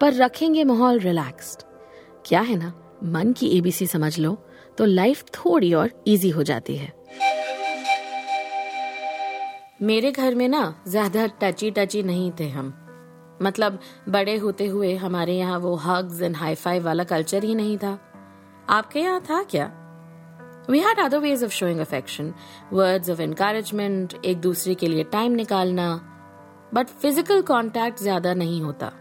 पर रखेंगे माहौल रिलैक्स्ड क्या है ना? मन की एबीसी समझ लो तो लाइफ थोड़ी और इजी हो जाती है। मेरे घर में ना ज़्यादा टची टची नहीं थे हम। मतलब बड़े होते हुए हमारे यहाँ वो हग्स एंड हाई फाइव वाला कल्चर ही नहीं था। आपके यहाँ था क्या? We had other ways of showing affection words of encouragement एक दूसरे के लिए टाइम निकालना। बट फ़िज़िकल कांटेक्ट ज़्यादा नहीं होता।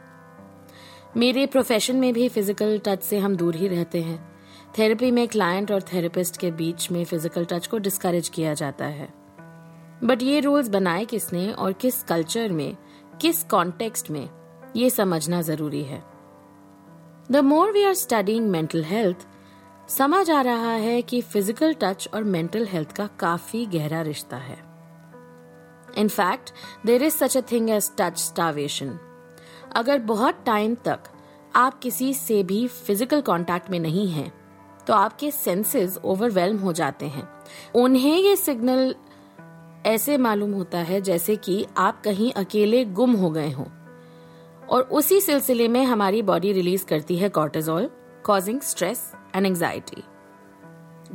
मेरे प्रोफेशन में भी फ़िज़िकल टच से हम दूर ही रहते हैं। थेरेपी में क्लाइंट और थेरेपिस्ट के बीच में फ़िज़िकल टच को डिस्करेज किया जाता है। बट ये रूल्स बनाए किसने और किस कल्चर में, किस कॉन्टेक्स्ट में, ये समझना ज़रूरी है। The more we are studying mental health समझ आ रहा है कि फ़िज़िकल टच और मेंटल हेल्थ का काफ़ी गहरा रिश्ता है। In fact there is such a thing as touch starvation अगर बहुत टाइम तक आप किसी से भी फ़िज़िकल कांटेक्ट में नहीं हैं, तो आपके सेंसेस ओवरवेलम हो जाते हैं। उन्हें ये सिग्नल ऐसे मालूम होता है जैसे कि आप कहीं अकेले गुम हो गए हों। और उसी सिलसिले में हमारी बॉडी रिलीज़ करती है cortisol causing stress and anxiety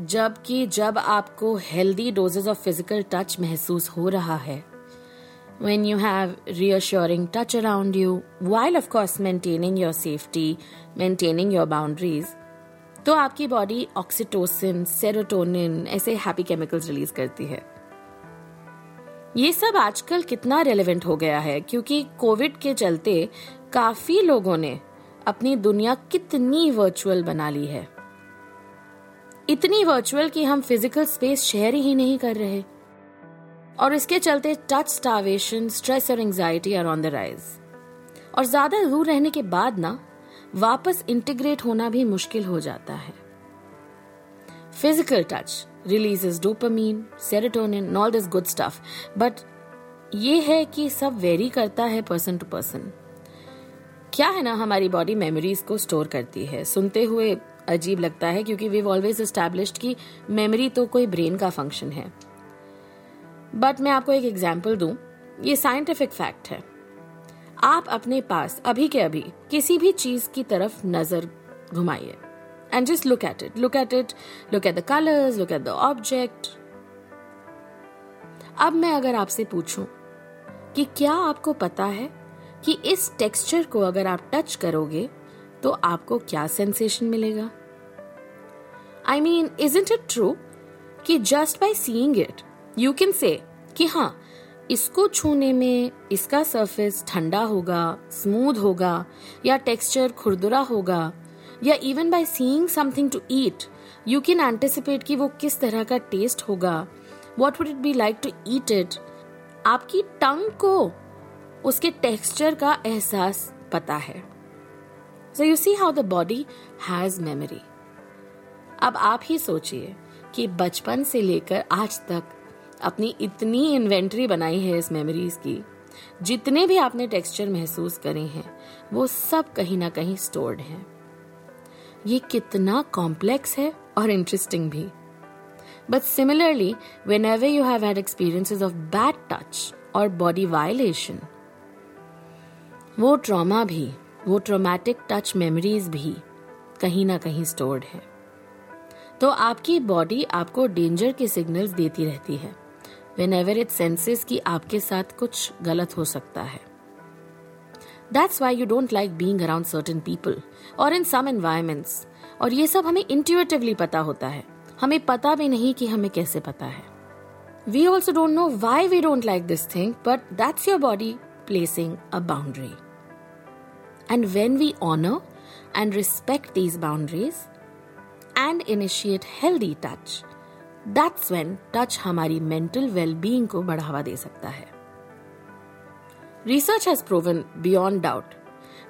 जबकि जब आपको healthy doses of physical touch महसूस हो रहा है when you have reassuring touch around you, while of course maintaining your safety, maintaining your boundaries, तो आपकी बॉडी ऑक्सीटोसिन सेरोटोनिन ऐसे हैप्पी केमिकल्स रिलीज़ करती है। ये सब आजकल कितना रेलेवेंट हो गया है क्योंकि कोविड के चलते काफ़ी लोगों ने अपनी दुनिया कितनी वर्चुअल बना ली है। इतनी वर्चुअल कि हम फ़िज़िकल स्पेस शेयर ही नहीं कर रहे। और इसके चलते टच स्टावेशन स्ट्रेस और anxiety are on the rise और ज़्यादा दूर रहने के बाद ना, वापस इंटीग्रेट होना भी मुश्किल हो जाता है। Physical touch releases dopamine serotonin all this good stuff but ये है कि सब वेरी करता है पर्सन टू पर्सन क्या है ना हमारी बॉडी मेमोरीज को स्टोर करती है? सुनते हुए अजीब लगता है क्योंकि वी ऑलवेज एस्टैब्लिश्ड कि मेमोरी तो कोई ब्रेन का फ़ंक्शन है। बट मैं आपको एक एग्ज़ाम्पल दूँ। ये साइंटिफिक फैक्ट है। आप अपने पास अभी के अभी किसी भी चीज़ की तरफ़ नज़र घुमाइए। And just look at it look at it look at the colours look at the object अब मैं अगर आपसे पूछूँ कि क्या आपको पता है कि इस टेक्सचर को अगर आप टच करोगे तो आपको क्या सेंसेशन मिलेगा? I mean is it true कि just by seeing it you can say कि हाँ इसको छूने में इसका सरफेस ठंडा होगा स्मूथ होगा, या टेक्सचर खुरदुरा होगा, या even by seeing something to eat you can anticipate कि वो किस तरह का टेस्ट होगा what would it be like to eat it आपकी टंग को उसके टेक्सचर का एहसास पता है। So you see how the body has memory अब आप ही सोचिए कि बचपन से लेकर आज तक अपनी इतनी इन्वेंट्री बनाई है इस मेमोरीज की, जितने भी आपने टेक्सचर महसूस करे हैं, वो सब कहीं ना कहीं स्टोर्ड हैं। ये कितना कॉम्प्लेक्स है और इंटरेस्टिंग भी। But similarly whenever you have had experiences of bad touch और बॉडी वायलेशन वो ट्रॉमा भी, वो ट्रोमैटिक टच मेमोरीज भी कहीं ना कहीं स्टोर्ड है। तो आपकी बॉडी आपको डेंजर के सिग्नल्स देती रहती है। वेन एवर इट सेंसेस कि आपके साथ कुछ गलत हो सकता है। That's why you don't like being around certain people और इन सम एनवायरमेंट्स और ये सब हमें इंट्यूटिवली पता होता है। हमें पता भी नहीं कि हमें कैसे पता है। We also don't know why we don't like this thing but that's your body placing a boundary and when we honour and respect these boundaries and initiate healthy touch that's when touch हमारी mental wellbeing को बढ़ावा दे सकता है। Research has proven beyond doubt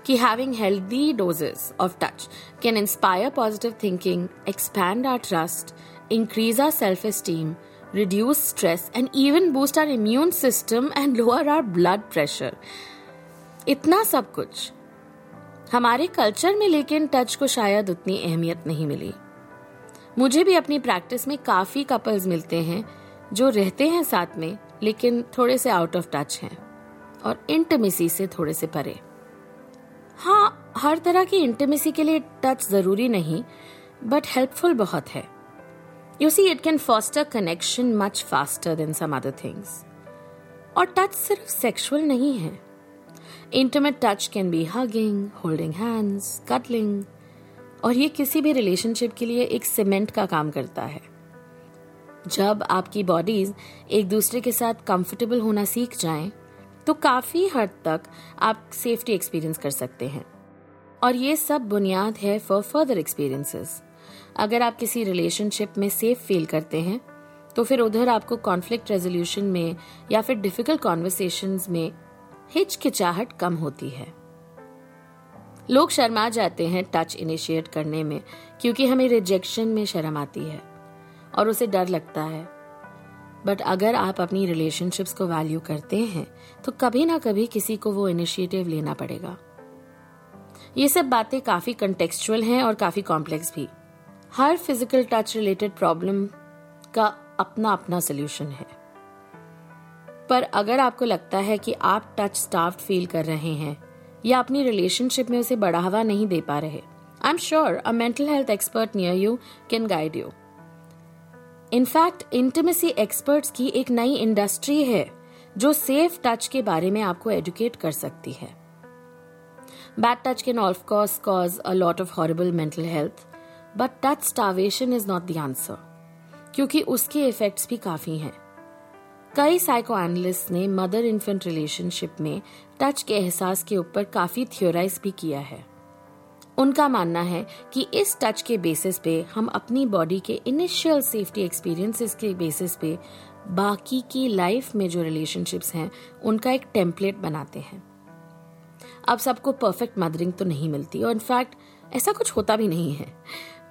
कि having healthy doses of touch can inspire positive thinking expand our trust increase our self esteem reduce stress and even boost our immune system and lower our blood pressure इतना सब कुछ हमारे culture में लेकिन touch को शायद उतनी अहमियत नहीं मिली। मुझे भी अपनी प्रैक्टिस में काफ़ी कपल्स मिलते हैं, जो रहते हैं साथ में, लेकिन थोड़े से आउट ऑफ़ टच हैं और इंटमेसी से थोड़े से परे। हाँ हर तरह की इंटमेसी के लिए टच ज़रूरी नहीं बट हेल्पफुल बहुत है। You see it can foster connection much faster than some other things और टच सिर्फ़ सेक्सुअल नहीं है। Intimate touch can be hugging holding hands cuddling और ये किसी भी रिलेशनशिप के लिए एक सीमेंट का काम करता है। जब आपकी बॉडीज एक दूसरे के साथ कंफर्टेबल होना सीख जाएँ, तो काफ़ी हद तक आप सेफ्टी एक्सपीरियंस कर सकते हैं। और ये सब बुनियाद है फॉर फर्दर एक्सपीरियंसेस अगर आप किसी रिलेशनशिप में सेफ़ फील करते हैं तो फिर उधर आपको कॉन्फ्लिक्ट रेजोल्यूशन में या फिर डिफ़िकल्ट कॉन्वर्सेशन में हिचकिचाहट कम होती है। लोग शर्मा जाते हैं टच इनिशिएट करने में, क्योंकि हमें रिजेक्शन में शर्म आती है, और उसे डर लगता है। बट अगर आप अपनी रिलेशनशिप्स को वैल्यू करते हैं तो कभी ना कभी किसी को वो इनिशिएटिव लेना पड़ेगा। ये सब बातें काफ़ी कंटेक्चुअल हैं और काफ़ी कॉम्प्लेक्स भी। हर फ़िज़िकल टच रिलेटेड प्रॉब्लम का अपना अपना सोल्यूशन है। पर अगर आपको लगता है कि आप टच स्टाफ फील कर रहे हैं या अपनी रिलेशनशिप में उसे बढ़ावा नहीं दे पा रहे। I am sure a mental health expert near you can guide you in fact intimacy experts की एक नई इंडस्ट्री है, जो सेफ़ टच के बारे में आपको एजुकेट कर सकती है। Bad touch can of course cause a lot of horrible mental health but touch starvation is not the answer क्योंकि उसके इफेक्ट्स भी काफ़ी हैं। कई साइको एनालिस्ट ने मदर इन्फेंट रिलेशनशिप में टच के एहसास के ऊपर काफ़ी थियोराइज भी किया है। उनका मानना है कि इस टच के बेसिस पे हम अपनी बॉडी के इनिशियल सेफ्टी एक्सपीरियंसेस के बेसिस पे बाकी की लाइफ में जो रिलेशनशिप्स हैं, उनका एक टेम्पलेट बनाते हैं। अब सबको परफेक्ट मदरिंग तो नहीं मिलती और इनफैक्ट ऐसा कुछ होता भी नहीं है।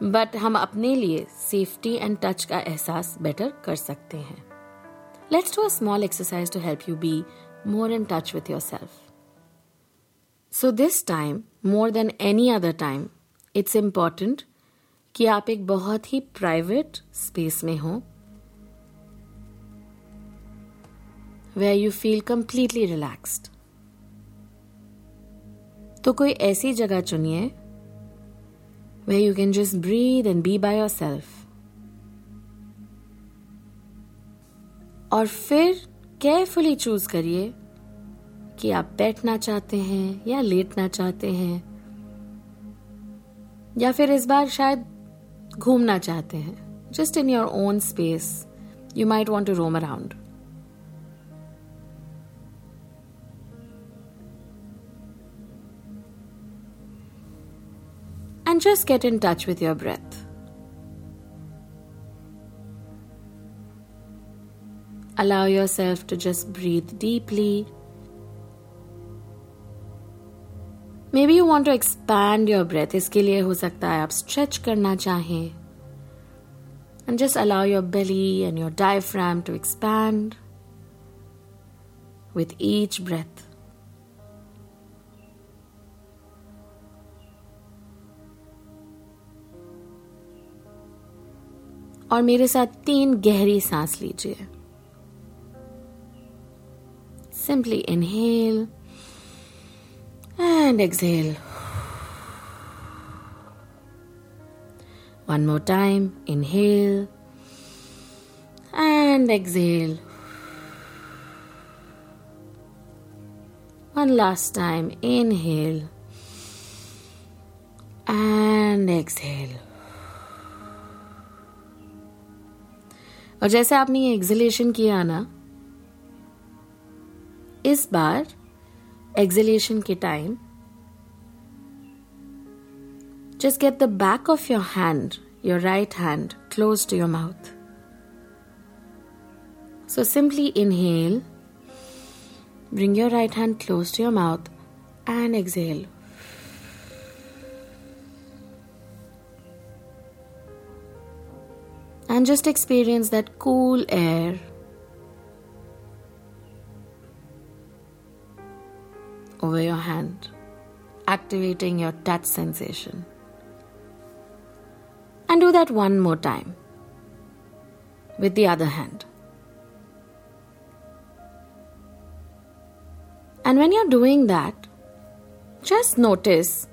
बट हम अपने लिए सेफ्टी एंड टच का एहसास बेटर कर सकते हैं। Let's do a small exercise to help you be more in touch with yourself so this time more than any other time it's important कि आप एक बहुत ही प्राइवेट स्पेस में हो where you feel completely relaxed तो कोई ऐसी जगह चुनिए where you can just breathe and be by yourself और फिर केयरफुली चूज़ करिए कि आप बैठना चाहते हैं या लेटना चाहते हैं, या फिर इस बार शायद घूमना चाहते हैं just in your own space you might want to roam around and just get in touch with your breath. Allow yourself to just breathe deeply. Maybe you want to expand your breath इसके लिए हो सकता है आप stretch करना चाहें and just allow your belly and your diaphragm to expand with each breath और मेरे साथ तीन गहरी सांस लीजिए Simply inhale and exhale. One more time, inhale and exhale. One last time, inhale and exhale. और जैसे आपने ये एक्सलेशन किया ना this bar, exhalation के time just get the back of your hand your right hand close to your mouth. So simply inhale bring your right hand close to your mouth and exhale. And just experience that cool air. Over your hand, activating your touch sensation. And do that one more time with the other hand. And when you're doing that, just notice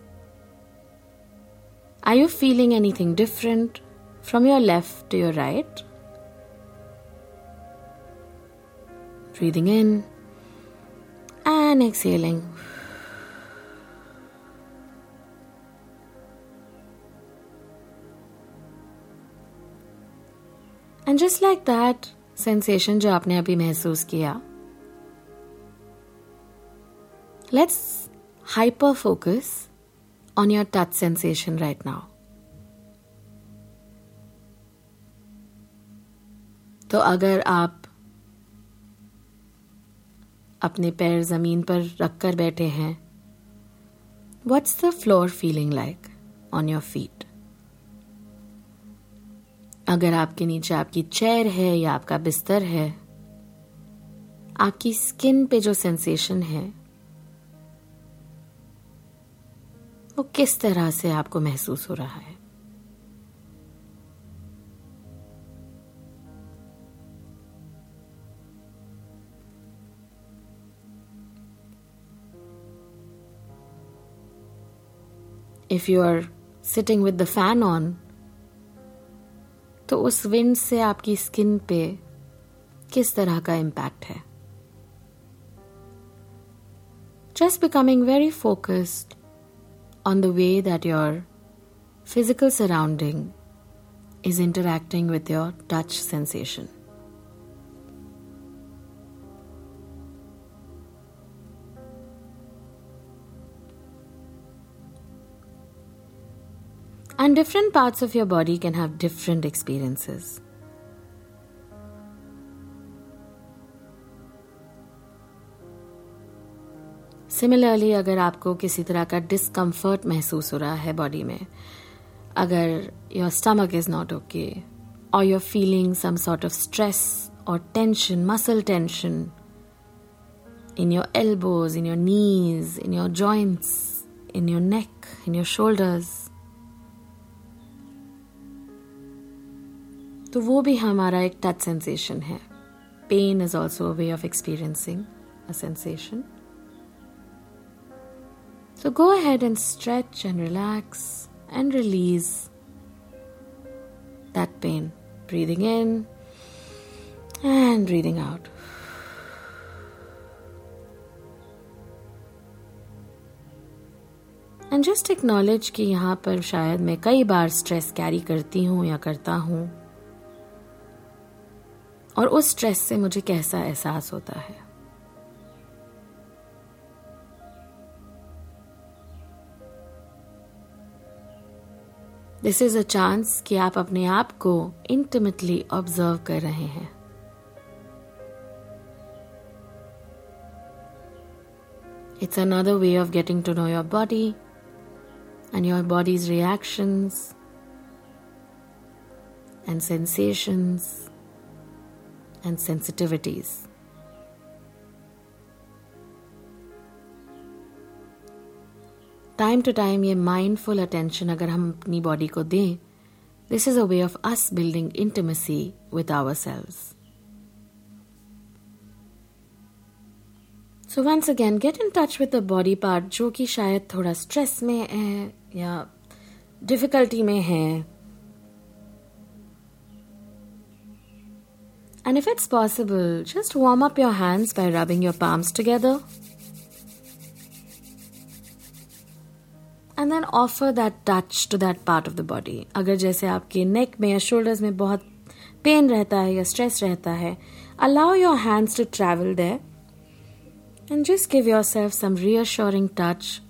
are you feeling anything different from your left to your right? Breathing in and exhaling. And just like that sensation जो आपने अभी महसूस किया let's hyper focus on your touch sensation right now तो अगर आप अपने पैर ज़मीन पर रखकर बैठे हैं। What's the floor feeling like on your feet अगर आपके नीचे आपकी चेयर है या आपका बिस्तर है, आपकी स्किन पे जो सेंसेशन है, वो किस तरह से आपको महसूस हो रहा है? If you are sitting with the fan on तो उस विंड से आपकी स्किन पे किस तरह का इम्पैक्ट है? Just becoming very focused on the way that your physical surrounding is interacting with your touch sensation And different parts of your body can have different experiences. Similarly अगर आपको किसी तरह का डिस्कम्फर्ट महसूस हो रहा है बॉडी में अगर your stomach is not okay और you're feeling some sort of stress or tension, muscle tension in your elbows, in your knees, in your joints, in your neck, in your shoulders. तो वो भी हमारा एक touch sensation है pain is also a way of experiencing a sensation So go ahead and stretch and relax and release that pain. Breathing in and breathing out. And just acknowledge कि यहाँ पर शायद मैं कई बार स्ट्रेस कैरी करती हूँ या करता हूँ और उस स्ट्रेस से मुझे कैसा एहसास होता है? दिस इज़ अ चांस कि आप अपने आप को इंटीमेटली ऑब्ज़र्व कर रहे हैं। It's another way of getting to know your body and your body's reactions and sensations and sensitivities. Time to time ये माइंडफुल अटेंशन अगर हम अपनी बॉडी को दें this is a way of us building intimacy with ourselves so once again get in touch with the body part जो कि शायद थोड़ा स्ट्रेस में है या डिफिकल्टी में है And if it's possible, just warm up your hands by rubbing your palms together. And then offer that touch to that part of the body. अगर जैसे आपके neck में या shoulders में बहुत pain रहता है या stress रहता है, allow your hands to travel there and just give yourself some reassuring touch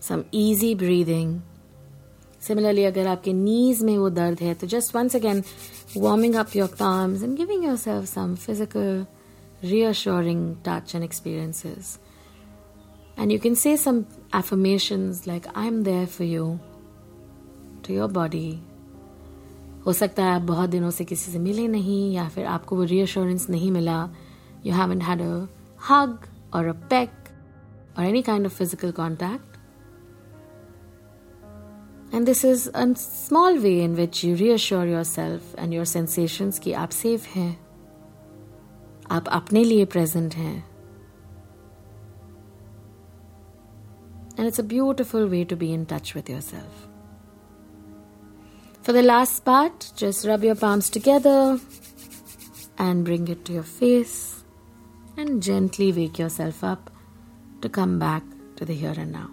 some easy breathing. Similarly, अगर आपके knees में वो दर्द है तो just once again warming up your palms and giving yourself some physical reassuring touch and experiences. And you can say some affirmations like, I'm there for you, to your body. हो सकता है आप बहुत दिनों से किसी से मिले नहीं या फिर आपको वो रीअश्योरेंस नहीं मिला you haven't had a hug और अ पेक और any kind of physical contact And this is a small way in which you reassure yourself and your sensations कि आप सेफ हैं आप अपने लिए प्रेजेंट हैं And it's a beautiful way to be in touch with yourself. For the last part, just rub your palms together and bring it to your face and gently wake yourself up to come back to the here and now.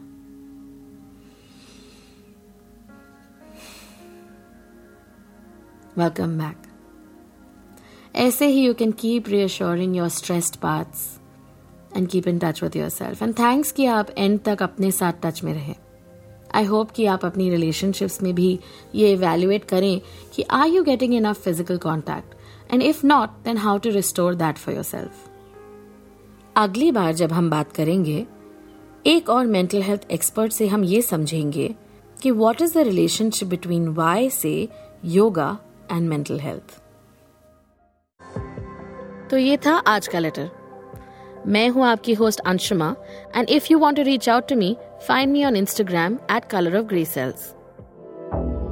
Welcome back. ऐसे ही you can keep reassuring your stressed parts and keep in touch with yourself. And thanks कि आप and तक अपने साथ touch में रहे I hope कि आप अपनी रिलेशनशिप्स में भी ये इवेल्युएट करें कि are you getting enough physical contact and if not then how to restore that for yourself अगली बार जब हम बात करेंगे, एक और मेंटल हेल्थ एक्सपर्ट से हम ये समझेंगे कि what is the relationship between Y से योगा एंड मेंटल हेल्थ तो ये था आज का लेटर मैं हूं आपकी host Anshuma and if you want to reach out to me find me on Instagram at colour of grey cells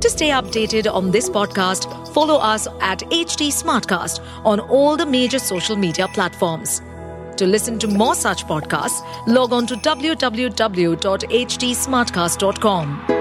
To stay updated on this podcast, follow us at HT Smartcast on all the major social media platforms. To listen to more such podcasts, log on to www.htsmartcast.com.